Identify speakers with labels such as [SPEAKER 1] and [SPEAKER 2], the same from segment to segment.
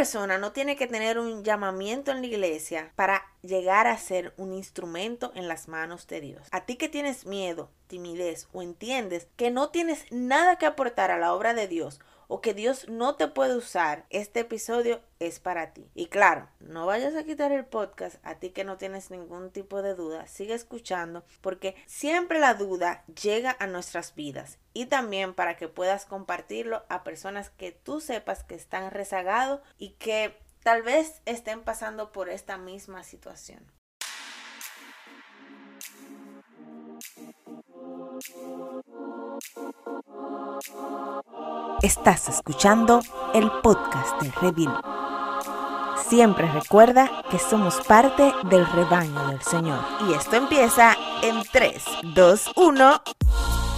[SPEAKER 1] persona no tiene que tener un llamamiento en la iglesia para llegar a ser un instrumento en las manos de Dios. A ti que tienes miedo, timidez o entiendes que no tienes nada que aportar a la obra de Dios o que Dios no te puede usar, este episodio es para ti. Y claro, no vayas a quitar el podcast a ti que no tienes ningún tipo de duda, sigue escuchando porque siempre la duda llega a nuestras vidas y también para que puedas compartirlo a personas que tú sepas que están rezagados y que tal vez estén pasando por esta misma situación. Estás escuchando el podcast de Revil. Siempre recuerda que somos parte del rebaño del Señor. Y esto empieza en 3, 2, 1.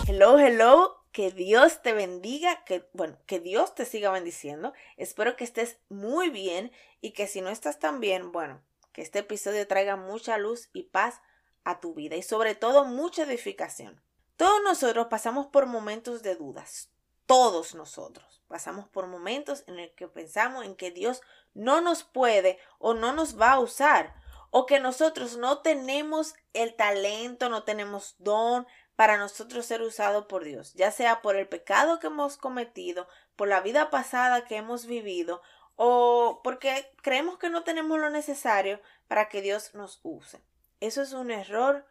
[SPEAKER 1] Hello, hello. Que Dios te bendiga, que bueno, que Dios te siga bendiciendo. Espero que estés muy bien y que si no estás tan bien, bueno, que este episodio traiga mucha luz y paz a tu vida y sobre todo mucha edificación. Todos nosotros pasamos por momentos de dudas, todos nosotros pasamos por momentos en el que pensamos en que Dios no nos puede o no nos va a usar o que nosotros no tenemos el talento, no tenemos don para nosotros ser usados por Dios, ya sea por el pecado que hemos cometido, por la vida pasada que hemos vivido o porque creemos que no tenemos lo necesario para que Dios nos use. Eso es un error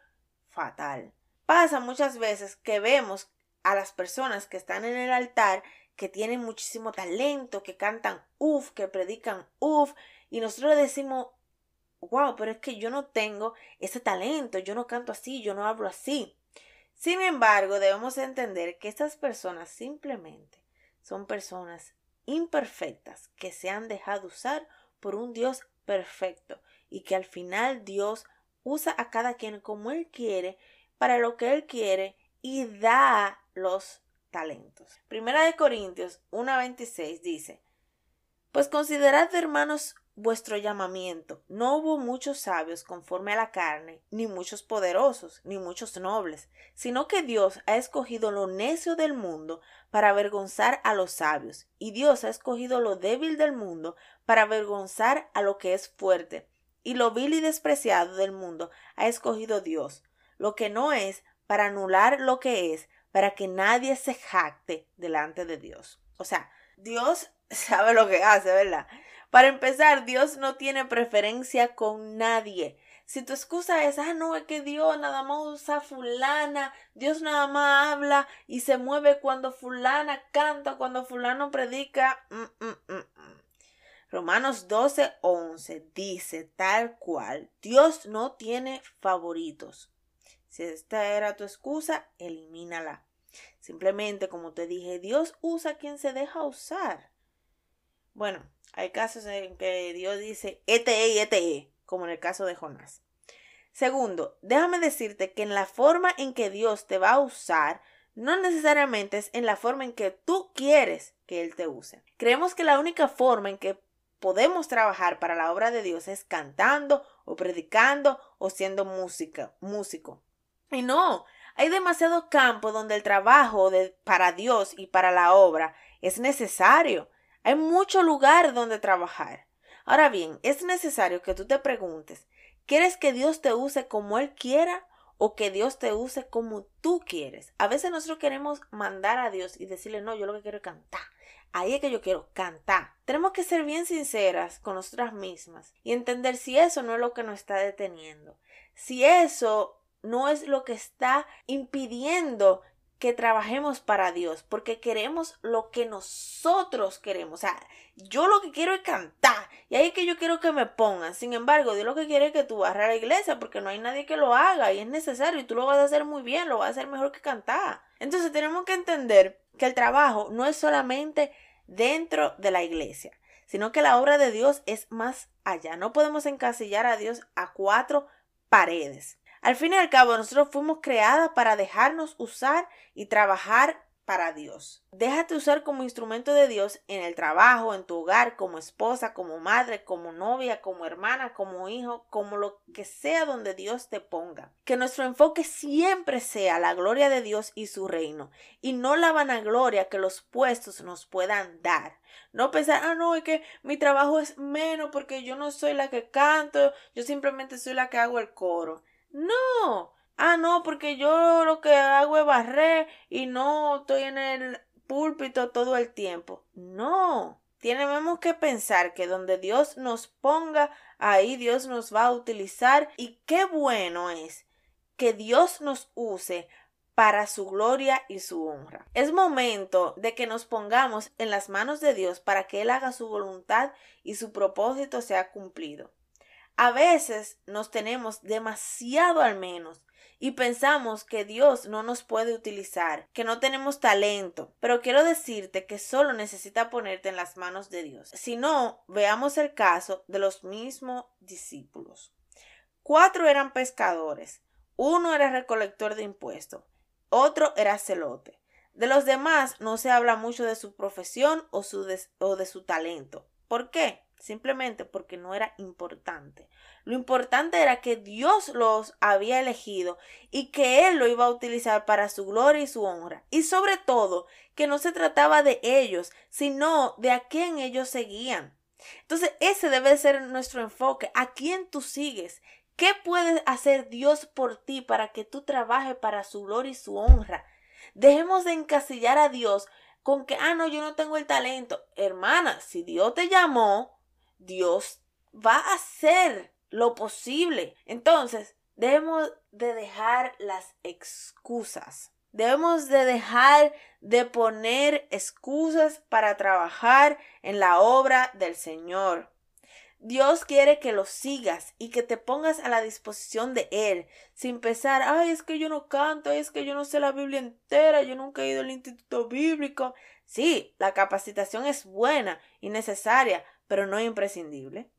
[SPEAKER 1] fatal. Pasa muchas veces que vemos a las personas que están en el altar, que tienen muchísimo talento, que cantan uff, que predican uff, y nosotros decimos, wow, pero es que yo no tengo ese talento, yo no canto así, yo no hablo así. Sin embargo, debemos entender que estas personas simplemente son personas imperfectas que se han dejado usar por un Dios perfecto y que al final Dios usa a cada quien como Él quiere, para lo que Él quiere y da los talentos. Primera de Corintios 1.26 dice, Pues considerad, hermanos, vuestro llamamiento. No hubo muchos sabios conforme a la carne, ni muchos poderosos, ni muchos nobles, sino que Dios ha escogido lo necio del mundo para avergonzar a los sabios, y Dios ha escogido lo débil del mundo para avergonzar a lo que es fuerte, y lo vil y despreciado del mundo ha escogido Dios, lo que no es, para anular lo que es, para que nadie se jacte delante de Dios. O sea, Dios sabe lo que hace, ¿verdad? Para empezar, Dios no tiene preferencia con nadie. Si tu excusa es, ah, no, es que Dios nada más usa fulana, Dios nada más habla y se mueve cuando fulana canta, cuando fulano predica. Mm, mm, mm, Romanos 12, 11 dice tal cual, Dios no tiene favoritos. Si esta era tu excusa, elimínala. Simplemente, como te dije, Dios usa a quien se deja usar. Bueno, hay casos en que Dios dice ete y ete, como en el caso de Jonás. Segundo, déjame decirte que en la forma en que Dios te va a usar, no necesariamente es en la forma en que tú quieres que Él te use. Creemos que la única forma en que podemos trabajar para la obra de Dios es cantando o predicando o siendo música, músico. Y no, hay demasiado campo donde el trabajo de, para Dios y para la obra es necesario. Hay mucho lugar donde trabajar. Ahora bien, es necesario que tú te preguntes, ¿quieres que Dios te use como Él quiera o que Dios te use como tú quieres? A veces nosotros queremos mandar a Dios y decirle, no, yo lo que quiero es cantar. Ahí es que yo quiero cantar. Tenemos que ser bien sinceras con nosotras mismas y entender si eso no es lo que nos está deteniendo. Si eso no es lo que está impidiendo que trabajemos para Dios, porque queremos lo que nosotros queremos. O sea, yo lo que quiero es cantar, y ahí es que yo quiero que me pongan. Sin embargo, Dios lo que quiere es que tú barras a la iglesia, porque no hay nadie que lo haga, y es necesario, y tú lo vas a hacer muy bien, lo vas a hacer mejor que cantar. Entonces tenemos que entender que el trabajo no es solamente dentro de la iglesia, sino que la obra de Dios es más allá. No podemos encasillar a Dios a cuatro paredes. Al fin y al cabo, nosotros fuimos creadas para dejarnos usar y trabajar para Dios. Déjate usar como instrumento de Dios en el trabajo, en tu hogar, como esposa, como madre, como novia, como hermana, como hijo, como lo que sea donde Dios te ponga. Que nuestro enfoque siempre sea la gloria de Dios y su reino, y no la vanagloria que los puestos nos puedan dar. No pensar, ah, no, es que mi trabajo es menos porque yo no soy la que canto, yo simplemente soy la que hago el coro. No, ah, no, porque yo lo que hago es barrer y no estoy en el púlpito todo el tiempo. No, tenemos que pensar que donde Dios nos ponga, ahí Dios nos va a utilizar y qué bueno es que Dios nos use para su gloria y su honra. Es momento de que nos pongamos en las manos de Dios para que Él haga su voluntad y su propósito sea cumplido. A veces nos tenemos demasiado al menos y pensamos que Dios no nos puede utilizar, que no tenemos talento, pero quiero decirte que solo necesita ponerte en las manos de Dios. Si no, veamos el caso de los mismos discípulos. Cuatro eran pescadores, uno era recolector de impuestos, otro era celote. De los demás no se habla mucho de su profesión o, o de su talento. ¿Por qué? Simplemente porque no era importante. Lo importante era que Dios los había elegido y que Él lo iba a utilizar para su gloria y su honra. Y sobre todo, que no se trataba de ellos, sino de a quién ellos seguían. Entonces, ese debe ser nuestro enfoque. ¿A quién tú sigues? ¿Qué puede hacer Dios por ti para que tú trabajes para su gloria y su honra? Dejemos de encasillar a Dios con que, ah, no, yo no tengo el talento. Hermana, si Dios te llamó, Dios va a hacer lo posible. Entonces, debemos de dejar las excusas. Debemos de dejar de poner excusas para trabajar en la obra del Señor. Dios quiere que lo sigas y que te pongas a la disposición de Él, sin pensar, ay, es que yo no canto, es que yo no sé la Biblia entera, yo nunca he ido al instituto bíblico. Sí, la capacitación es buena y necesaria, pero no imprescindible.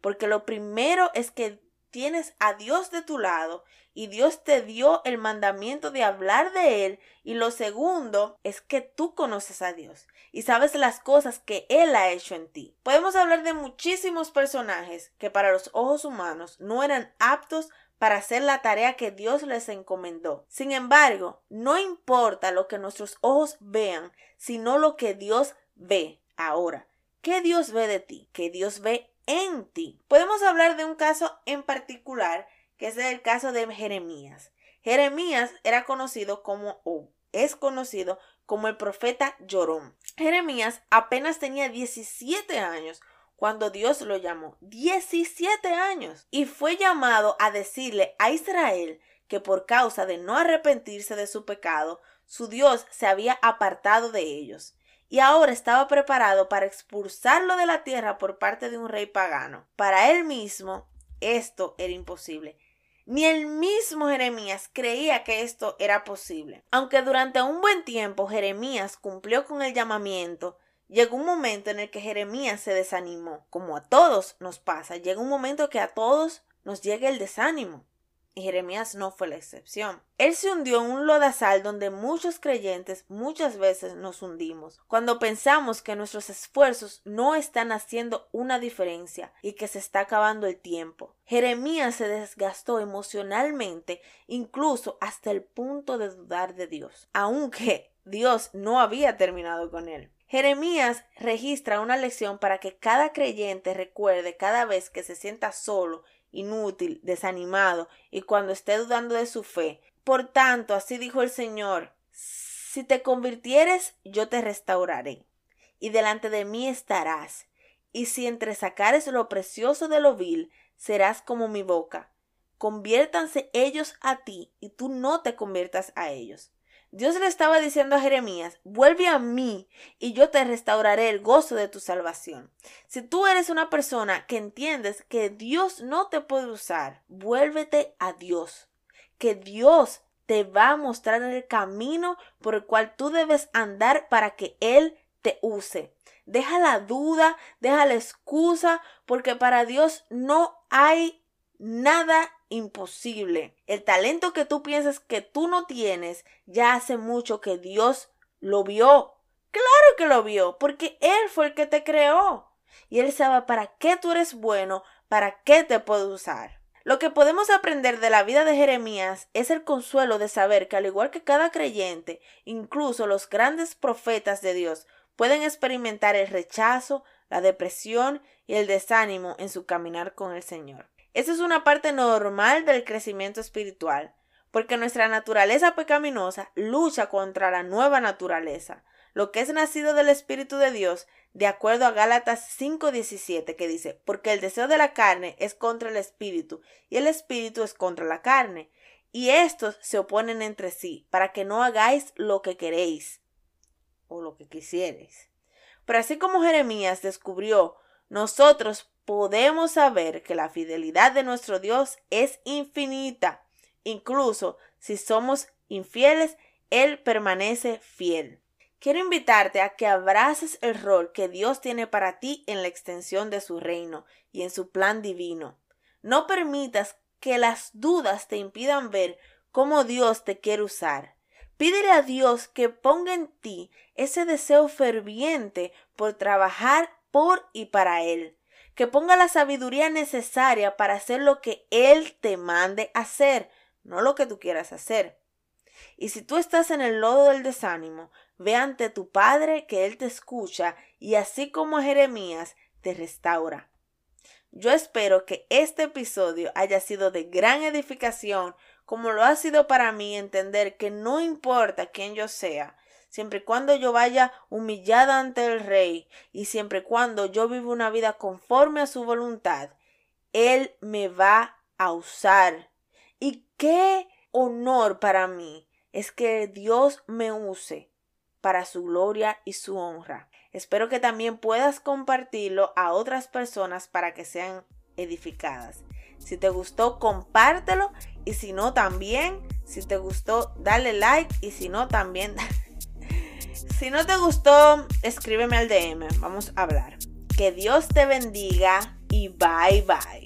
[SPEAKER 1] Porque lo primero es que tienes a Dios de tu lado y Dios te dio el mandamiento de hablar de Él. Y lo segundo es que tú conoces a Dios y sabes las cosas que Él ha hecho en ti. Podemos hablar de muchísimos personajes que para los ojos humanos no eran aptos para hacer la tarea que Dios les encomendó. Sin embargo, no importa lo que nuestros ojos vean, sino lo que Dios ve ahora. ¿Qué Dios ve de ti? ¿Qué Dios ve en ti? Podemos hablar de un caso en particular, que es el caso de Jeremías. Jeremías era conocido como, o es conocido como el profeta llorón. Jeremías apenas tenía 17 años cuando Dios lo llamó. 17 años. Y fue llamado a decirle a Israel que por causa de no arrepentirse de su pecado, su Dios se había apartado de ellos y ahora estaba preparado para expulsarlo de la tierra por parte de un rey pagano. Para él mismo esto era imposible. Ni el mismo Jeremías creía que esto era posible. Aunque durante un buen tiempo Jeremías cumplió con el llamamiento, llegó un momento en el que Jeremías se desanimó. Como a todos nos pasa, llega un momento que a todos nos llega el desánimo y Jeremías no fue la excepción. Él se hundió en un lodazal donde muchos creyentes muchas veces nos hundimos, cuando pensamos que nuestros esfuerzos no están haciendo una diferencia y que se está acabando el tiempo. Jeremías se desgastó emocionalmente, incluso hasta el punto de dudar de Dios, aunque Dios no había terminado con él. Jeremías registra una lección para que cada creyente recuerde cada vez que se sienta solo inútil, desanimado y cuando esté dudando de su fe. Por tanto, así dijo el Señor, si te convirtieres, yo te restauraré, y delante de mí estarás, y si entresacares lo precioso de lo vil, serás como mi boca. Conviértanse ellos a ti, y tú no te conviertas a ellos. Dios le estaba diciendo a Jeremías, vuelve a mí y yo te restauraré el gozo de tu salvación. Si tú eres una persona que entiendes que Dios no te puede usar, vuélvete a Dios, que Dios te va a mostrar el camino por el cual tú debes andar para que Él te use. Deja la duda, deja la excusa, porque para Dios no hay nada imposible. El talento que tú piensas que tú no tienes, ya hace mucho que Dios lo vio. Claro que lo vio, porque Él fue el que te creó. Y Él sabe para qué tú eres bueno, para qué te puede usar. Lo que podemos aprender de la vida de Jeremías es el consuelo de saber que al igual que cada creyente, incluso los grandes profetas de Dios pueden experimentar el rechazo, la depresión y el desánimo en su caminar con el Señor. Esa es una parte normal del crecimiento espiritual, porque nuestra naturaleza pecaminosa lucha contra la nueva naturaleza, lo que es nacido del Espíritu de Dios, de acuerdo a Gálatas 5:17, que dice, porque el deseo de la carne es contra el Espíritu, y el Espíritu es contra la carne, y estos se oponen entre sí, para que no hagáis lo que queréis, o lo que quisierais. Pero así como Jeremías descubrió, nosotros podemos saber que la fidelidad de nuestro Dios es infinita. Incluso si somos infieles, Él permanece fiel. Quiero invitarte a que abraces el rol que Dios tiene para ti en la extensión de su reino y en su plan divino. No permitas que las dudas te impidan ver cómo Dios te quiere usar. Pídele a Dios que ponga en ti ese deseo ferviente por trabajar por y para Él, que ponga la sabiduría necesaria para hacer lo que Él te mande hacer, no lo que tú quieras hacer. Y si tú estás en el lodo del desánimo, ve ante tu Padre que Él te escucha y así como Jeremías te restaura. Yo espero que este episodio haya sido de gran edificación como lo ha sido para mí entender que no importa quién yo sea, siempre y cuando yo vaya humillada ante el Rey y siempre y cuando yo viva una vida conforme a su voluntad, Él me va a usar. Y qué honor para mí es que Dios me use para su gloria y su honra. Espero que también puedas compartirlo a otras personas para que sean edificadas. Si te gustó, compártelo. Y si no, también. Si te gustó, dale like. Y si no, también. si no te gustó, escríbeme al DM. Vamos a hablar. Que Dios te bendiga y bye bye.